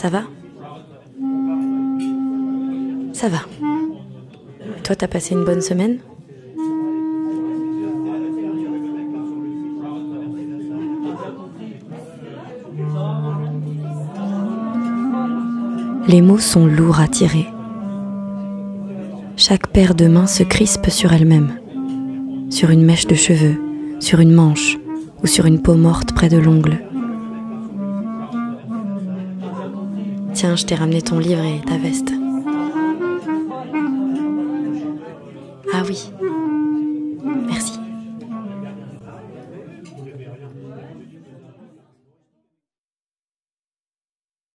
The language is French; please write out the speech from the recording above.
Ça va Ça va. Toi, t'as passé une bonne semaine Les mots sont lourds à tirer. Chaque paire de mains se crispe sur elle-même, sur une mèche de cheveux, sur une manche ou sur une peau morte près de l'ongle. Tiens, je t'ai ramené ton livre et ta veste. Ah oui. Merci.